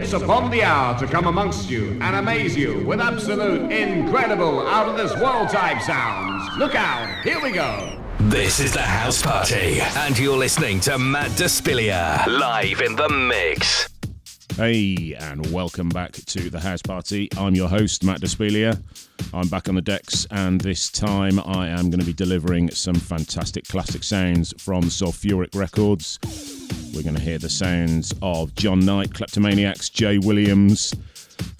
It's upon the hour to come amongst you and amaze you with absolute, incredible, out of this world type sounds. Look out, here we go. This is the house party, and you're listening to Matt Despilia live in the mix. Hey, and welcome back to the house party. I'm your host, Matt Despilia. I'm back on the decks, and this time I am going to be delivering some fantastic classic sounds from Soulfuric Records. We're going to hear the sounds of John Knight, Kleptomaniacs, Jay Williams,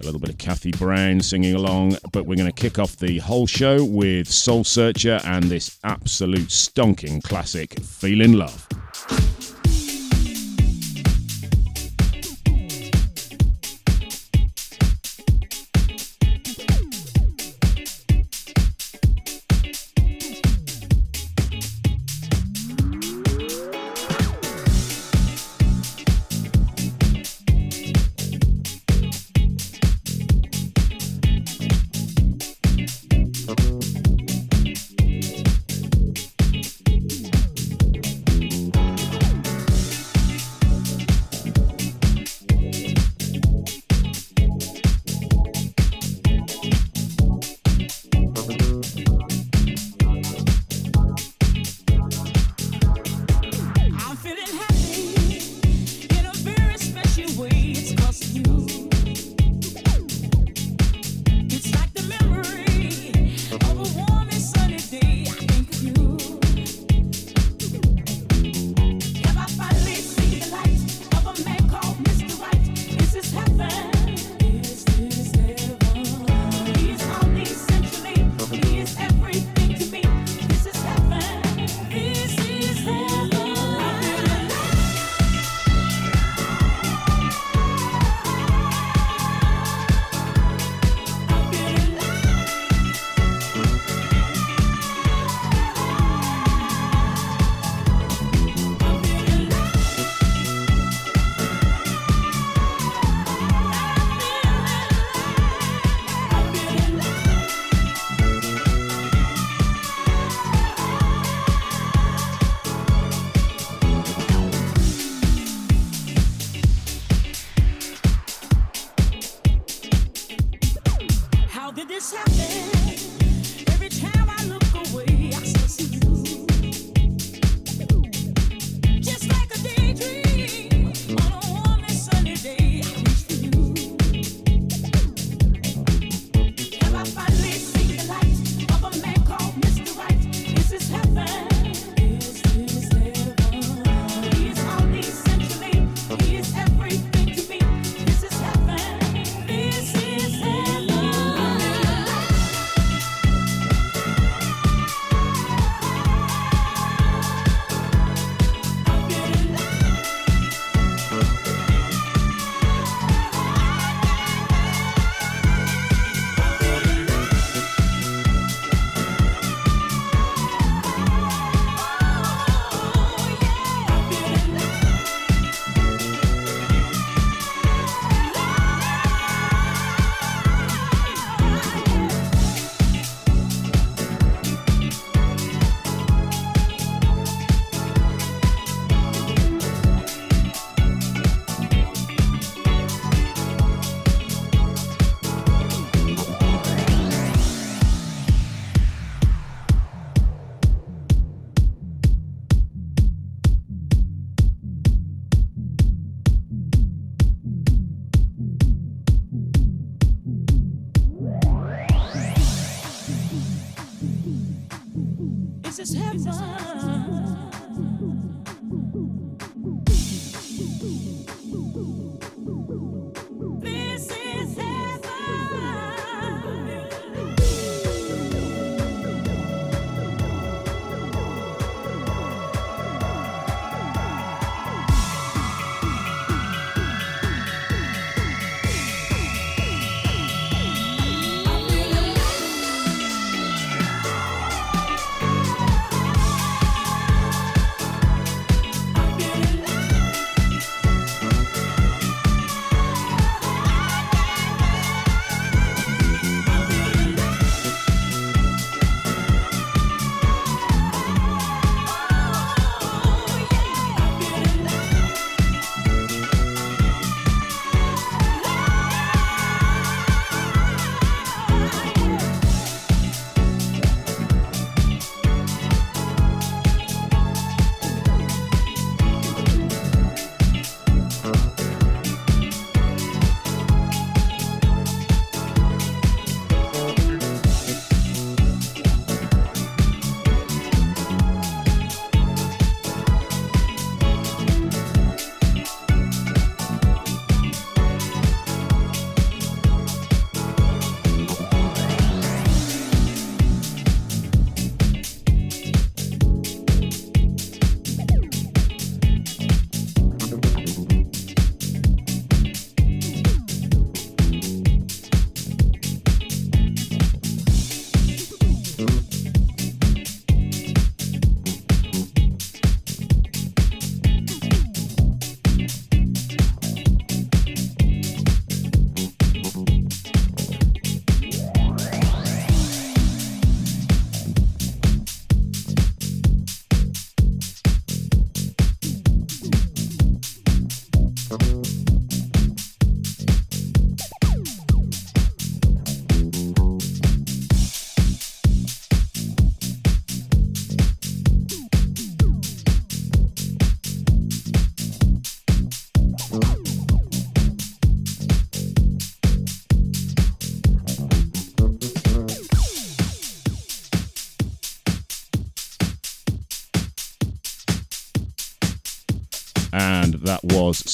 a little bit of Kathy Brown singing along, but we're going to kick off the whole show with Soul Searcher and this absolute stonking classic, Feeling Love.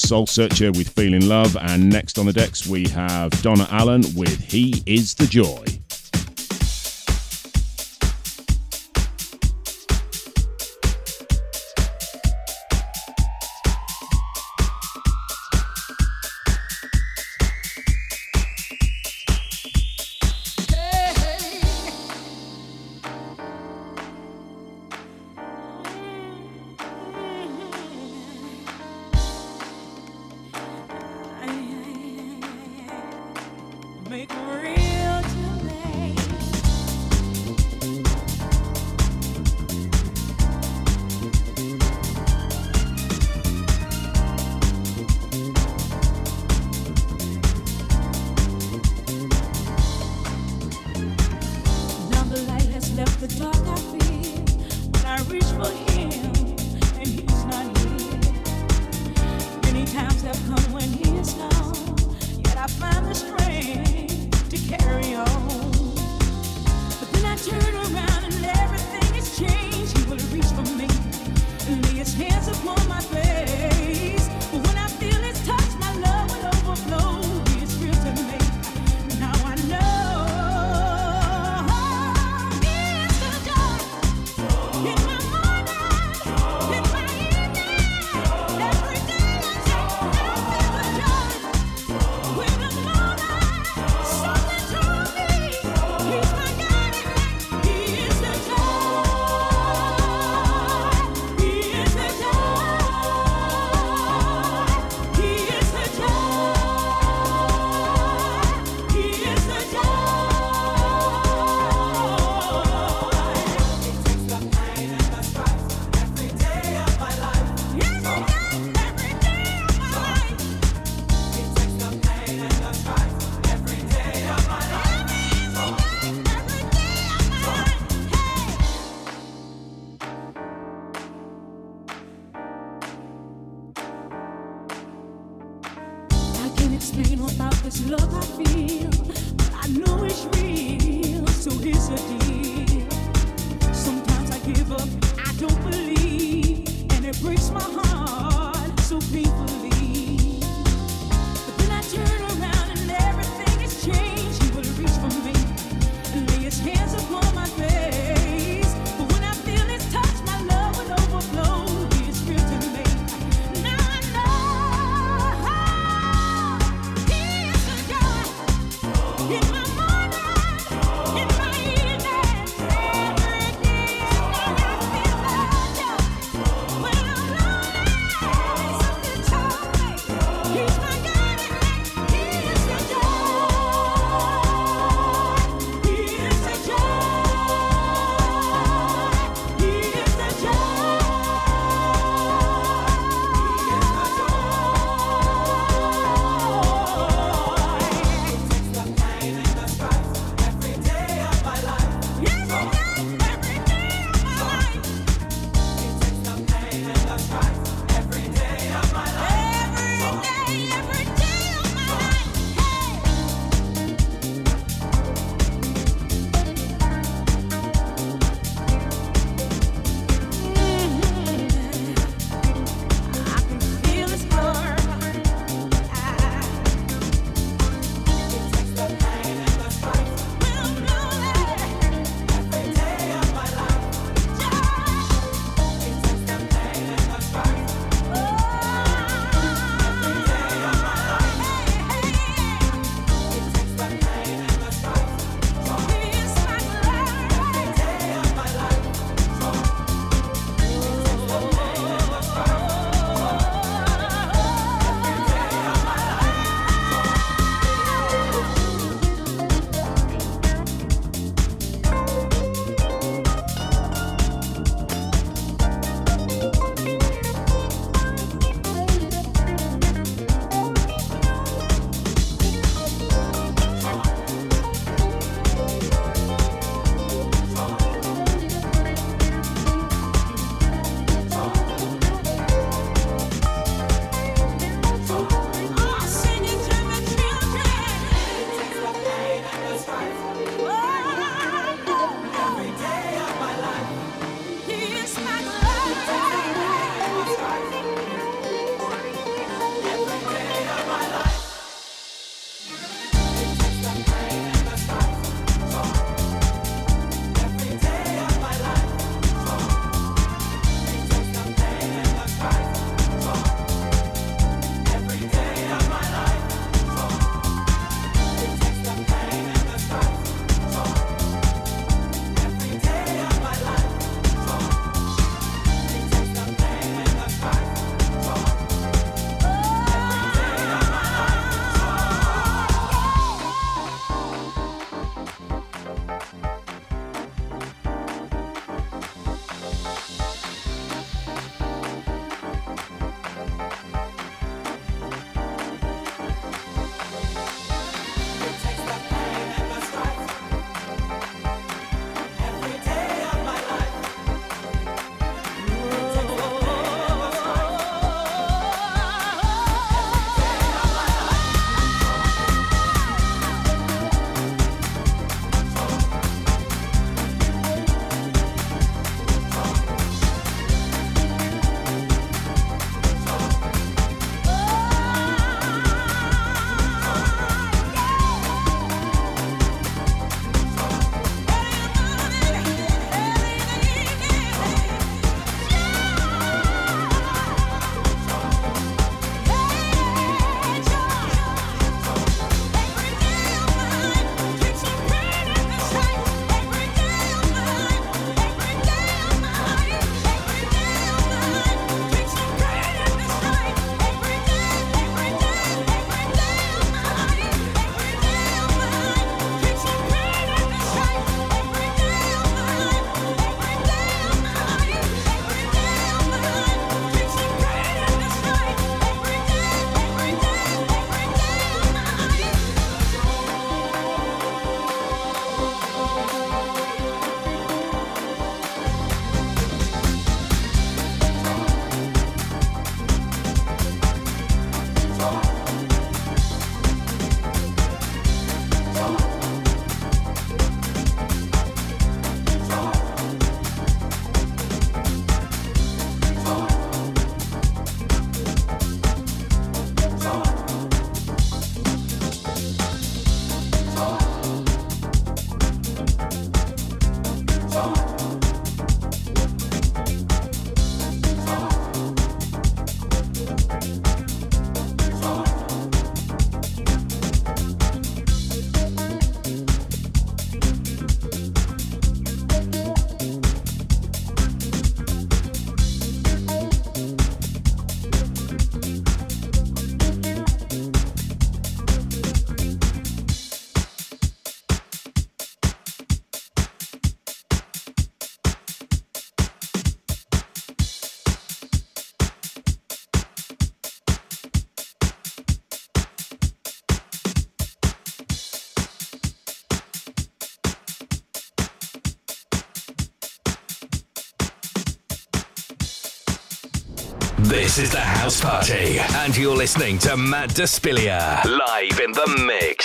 Soul Searcher with Feeling Love. And next on the decks, we have Donna Allen with He Is the Joy. make real. This is the House Party, and you're listening to Matt Despilia live in the mix.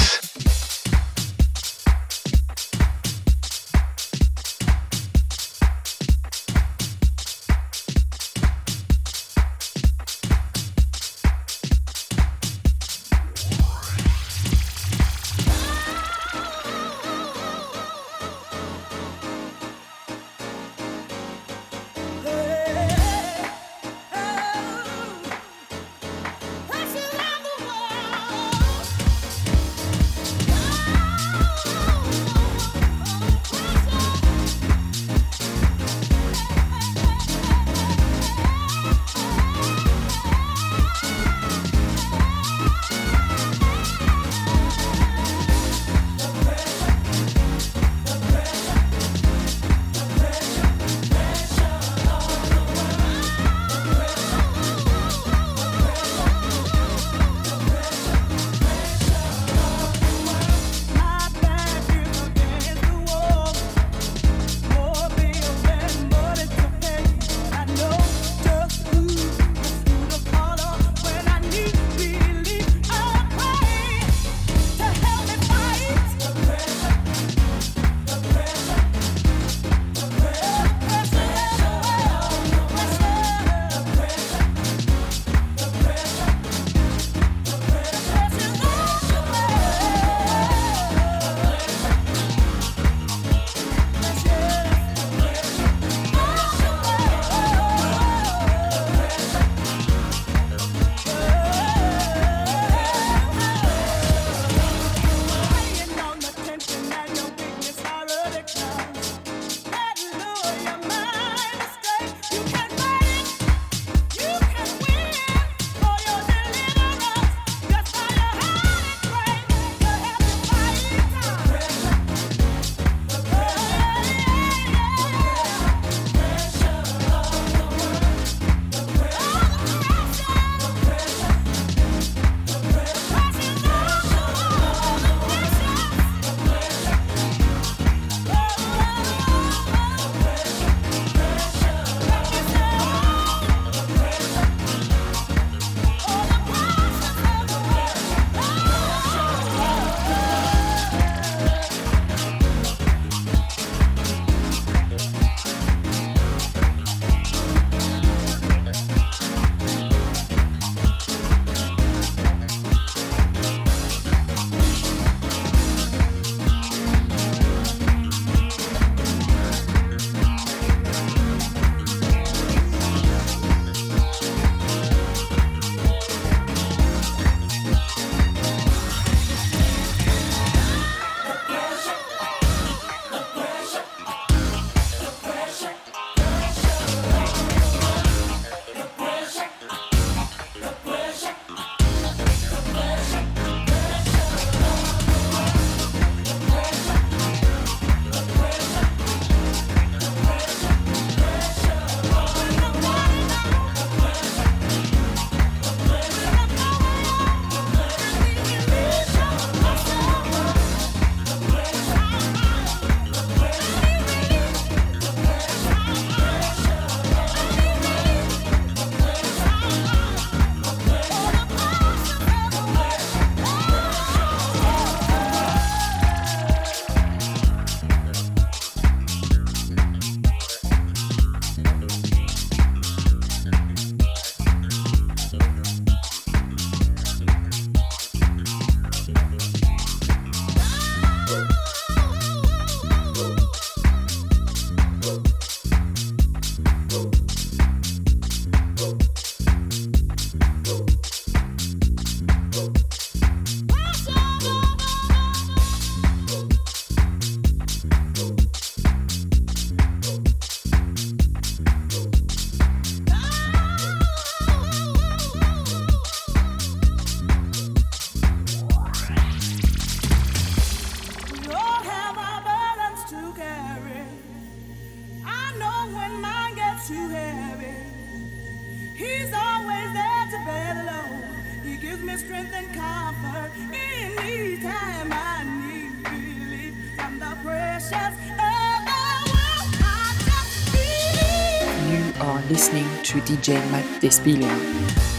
To DJ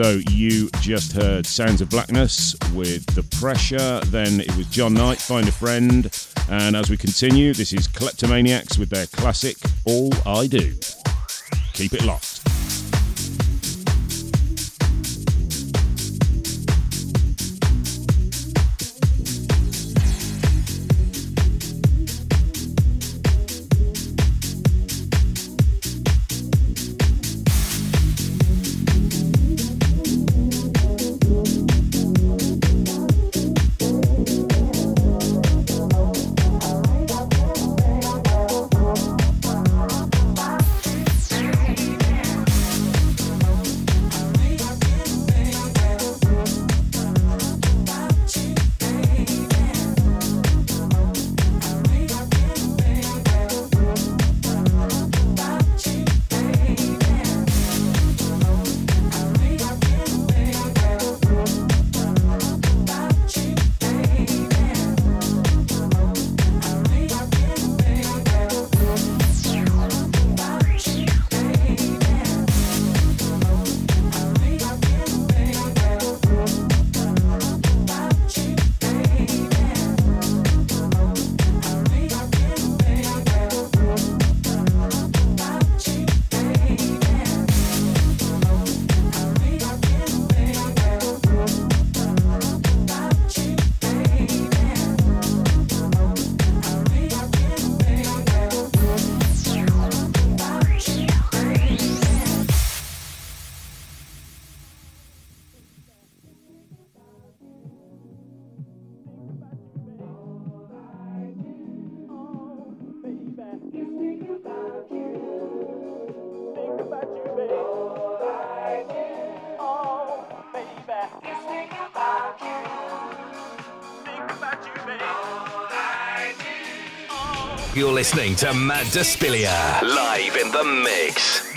So you just heard Sounds of Blackness with The Pressure, then it was John Knight, Find a Friend, and as we continue, this is Kleptomaniacs with their classic All I Do. Keep it locked. Listening to Matt Despilia live in the mix.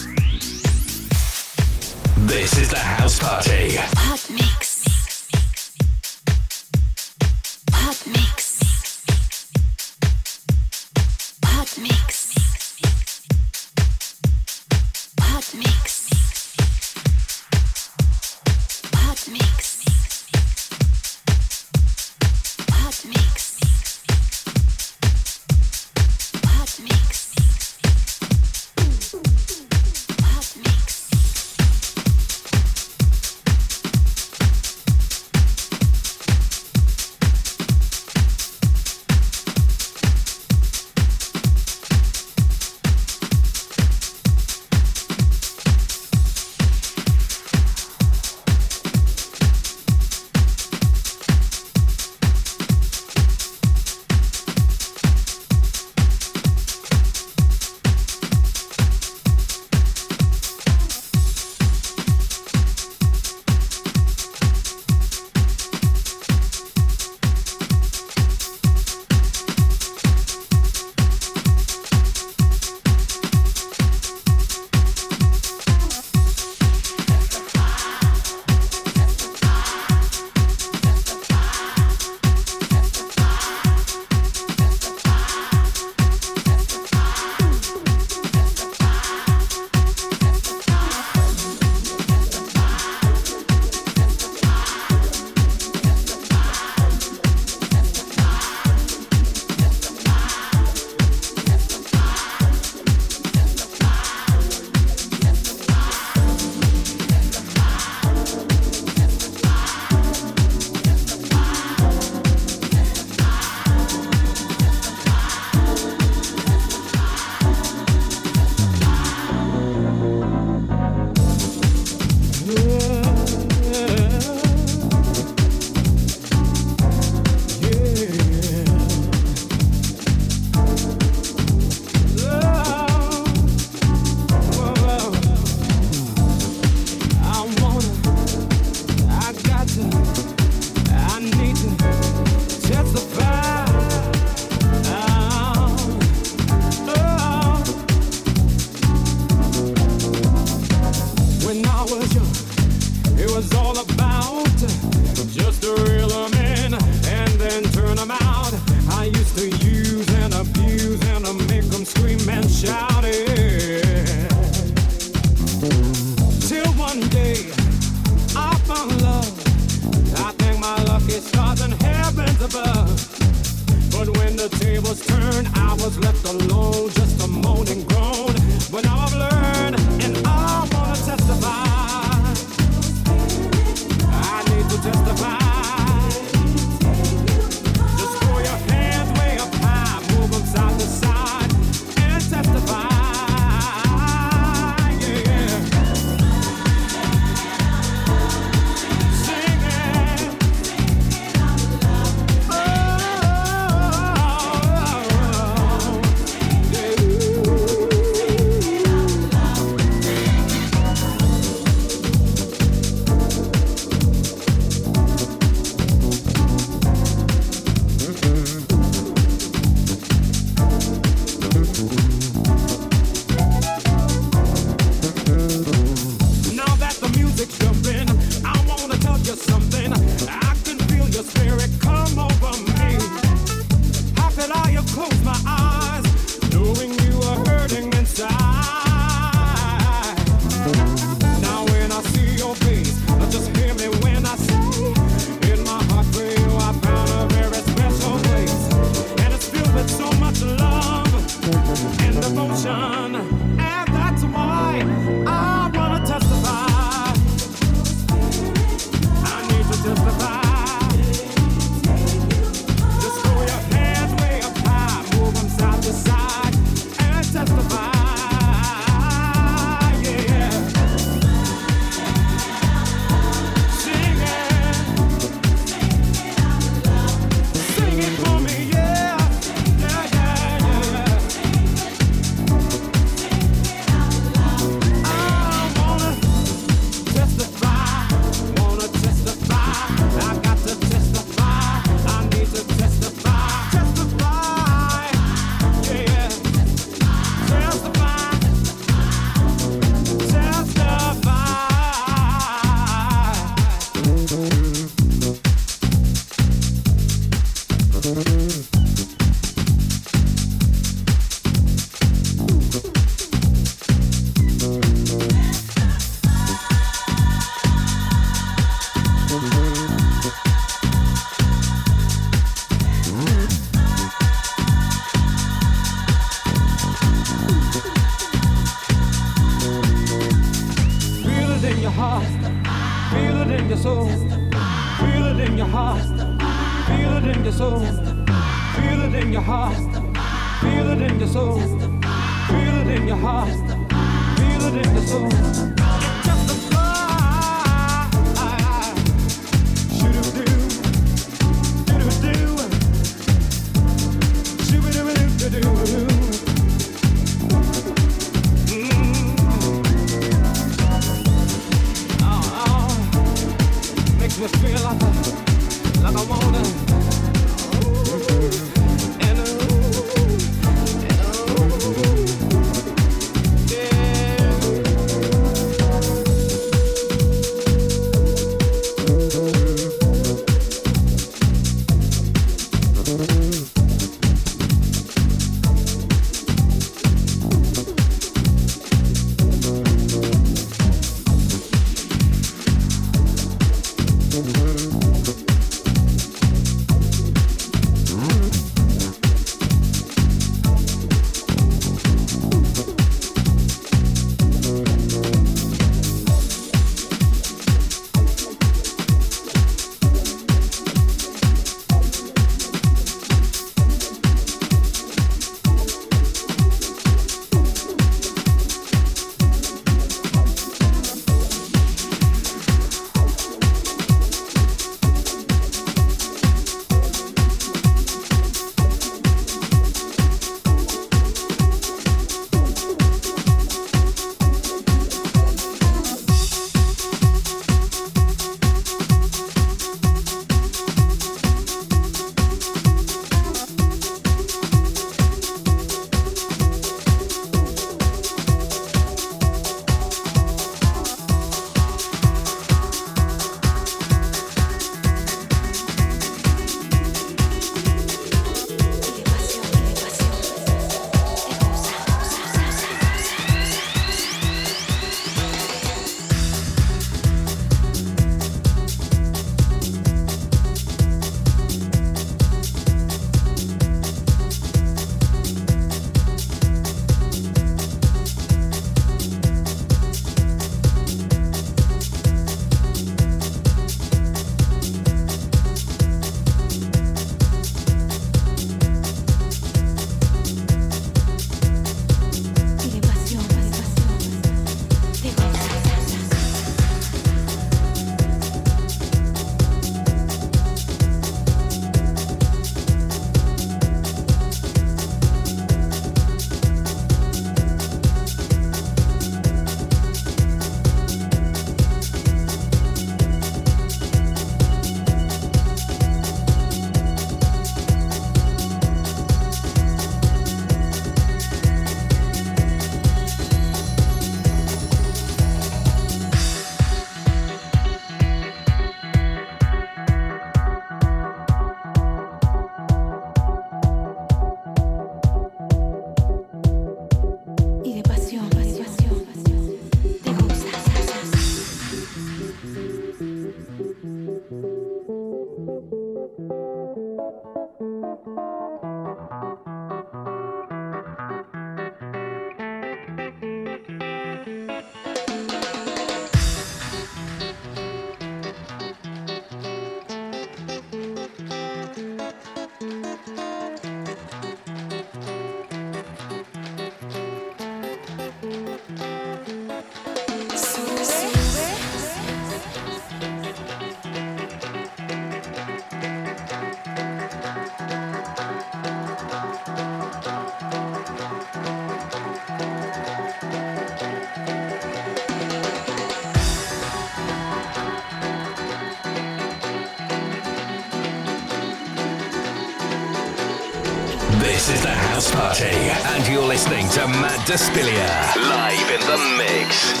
Party, and you're listening to Matt Despilia live in the mix.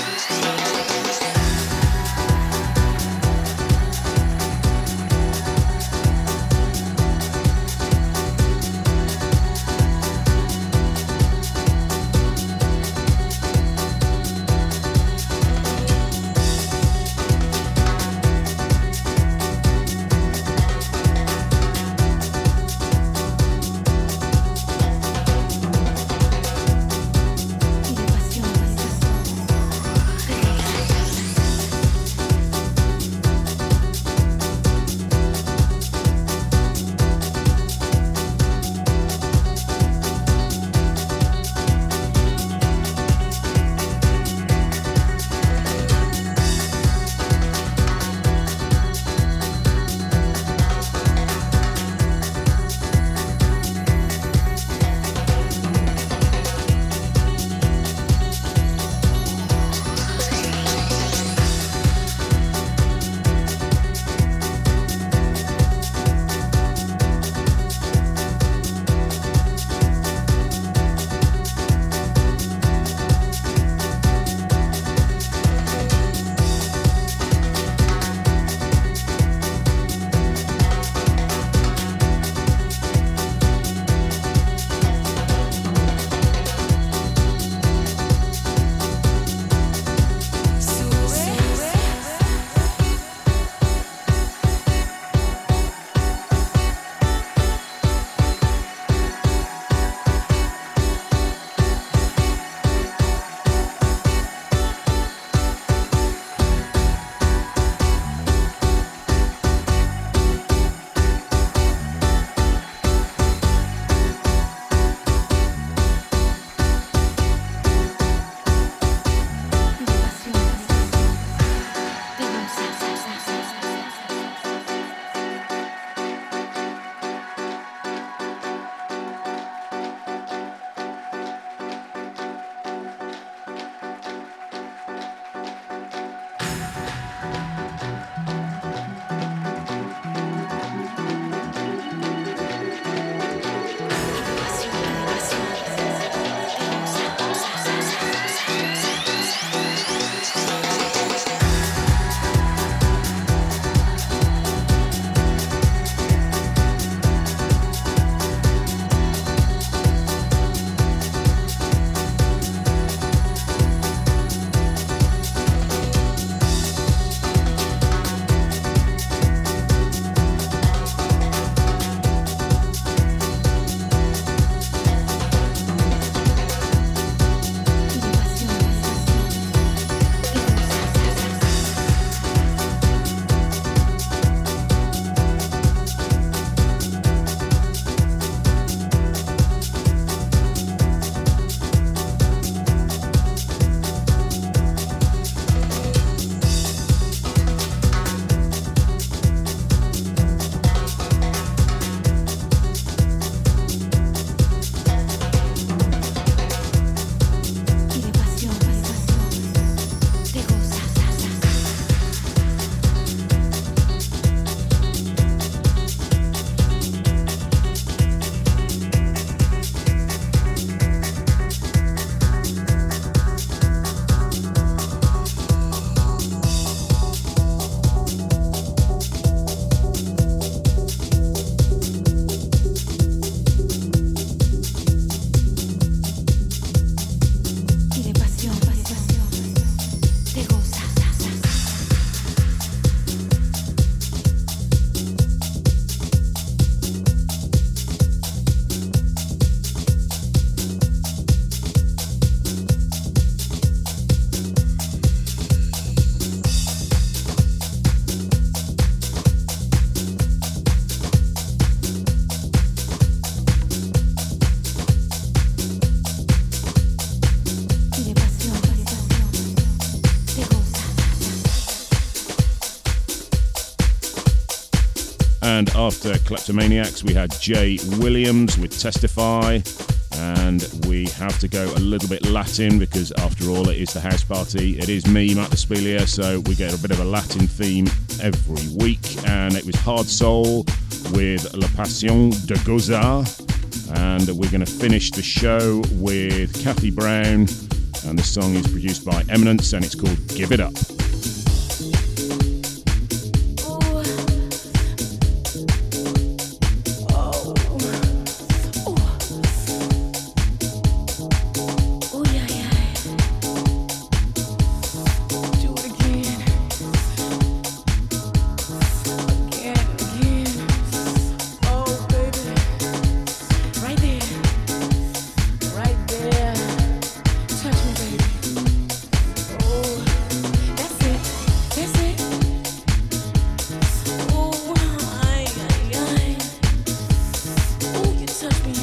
After uh, Kleptomaniacs, we had Jay Williams with Testify. And we have to go a little bit Latin because, after all, it is the house party. It is me, Matt Despilia, so we get a bit of a Latin theme every week. And it was Hard Soul with La Passion de Gozar. And we're going to finish the show with Kathy Brown. And the song is produced by Eminence and it's called Give It Up. took me.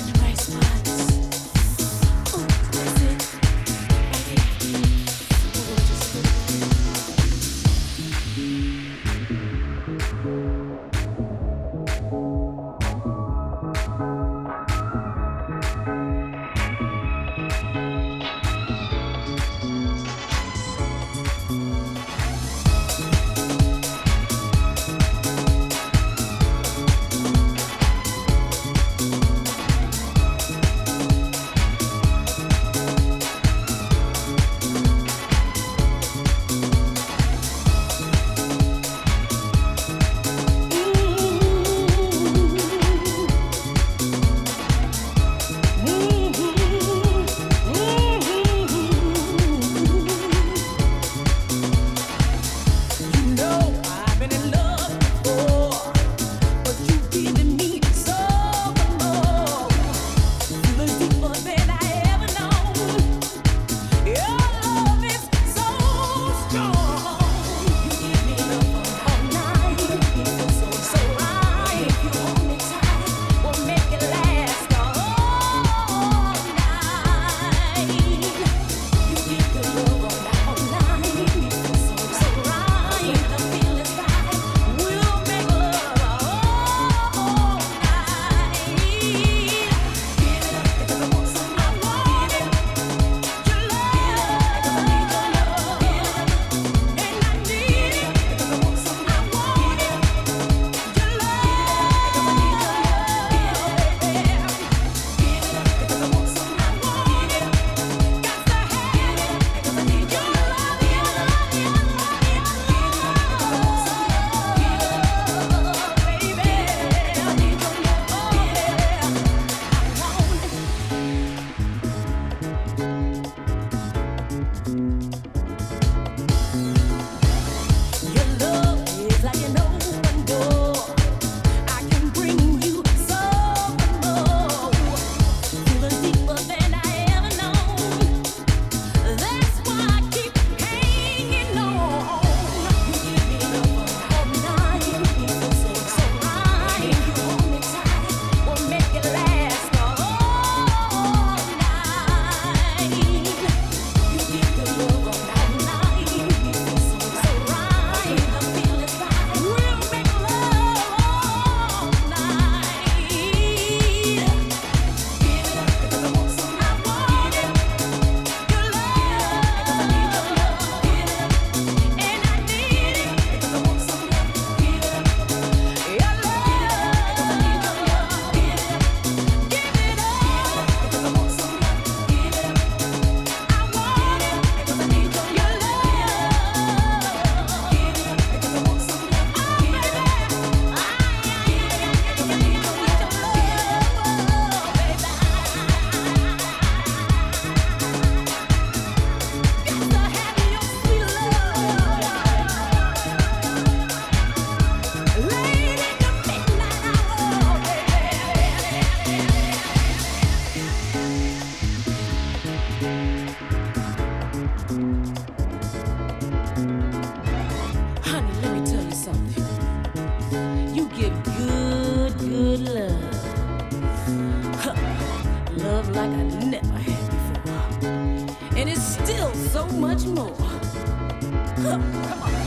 Love like I never had before. And it's still so much more. Come on.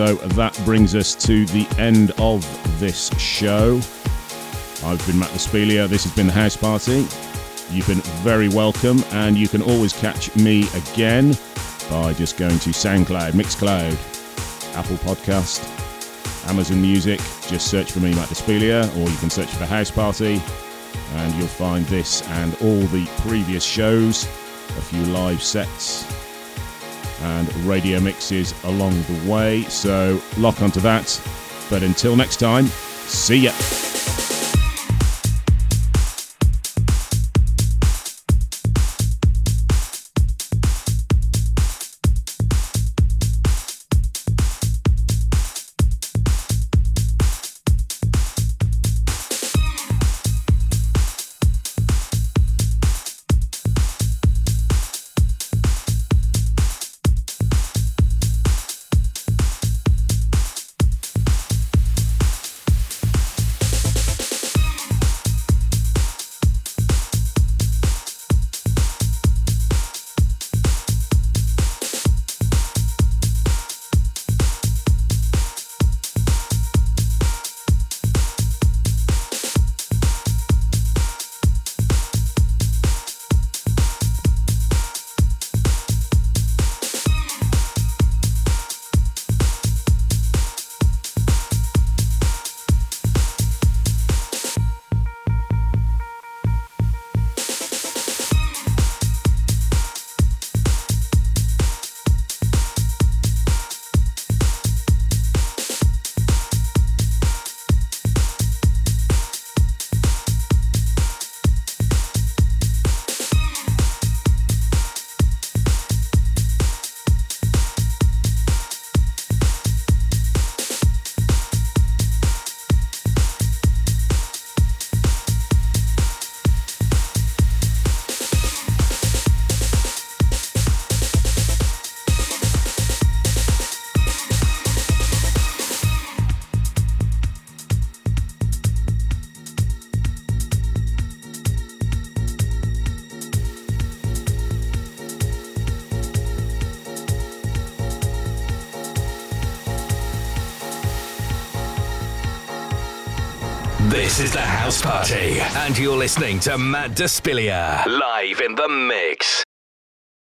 So that brings us to the end of this show. I've been Matt Despelia. This has been the House Party. You've been very welcome, and you can always catch me again by just going to SoundCloud, Mixcloud, Apple Podcast, Amazon Music. Just search for me, Matt Despelia, or you can search for House Party, and you'll find this and all the previous shows, a few live sets, and radio mixes along the way. So lock onto that. But until next time, see ya. This is the House Party, and you're listening to Matt Despilia live in the mix.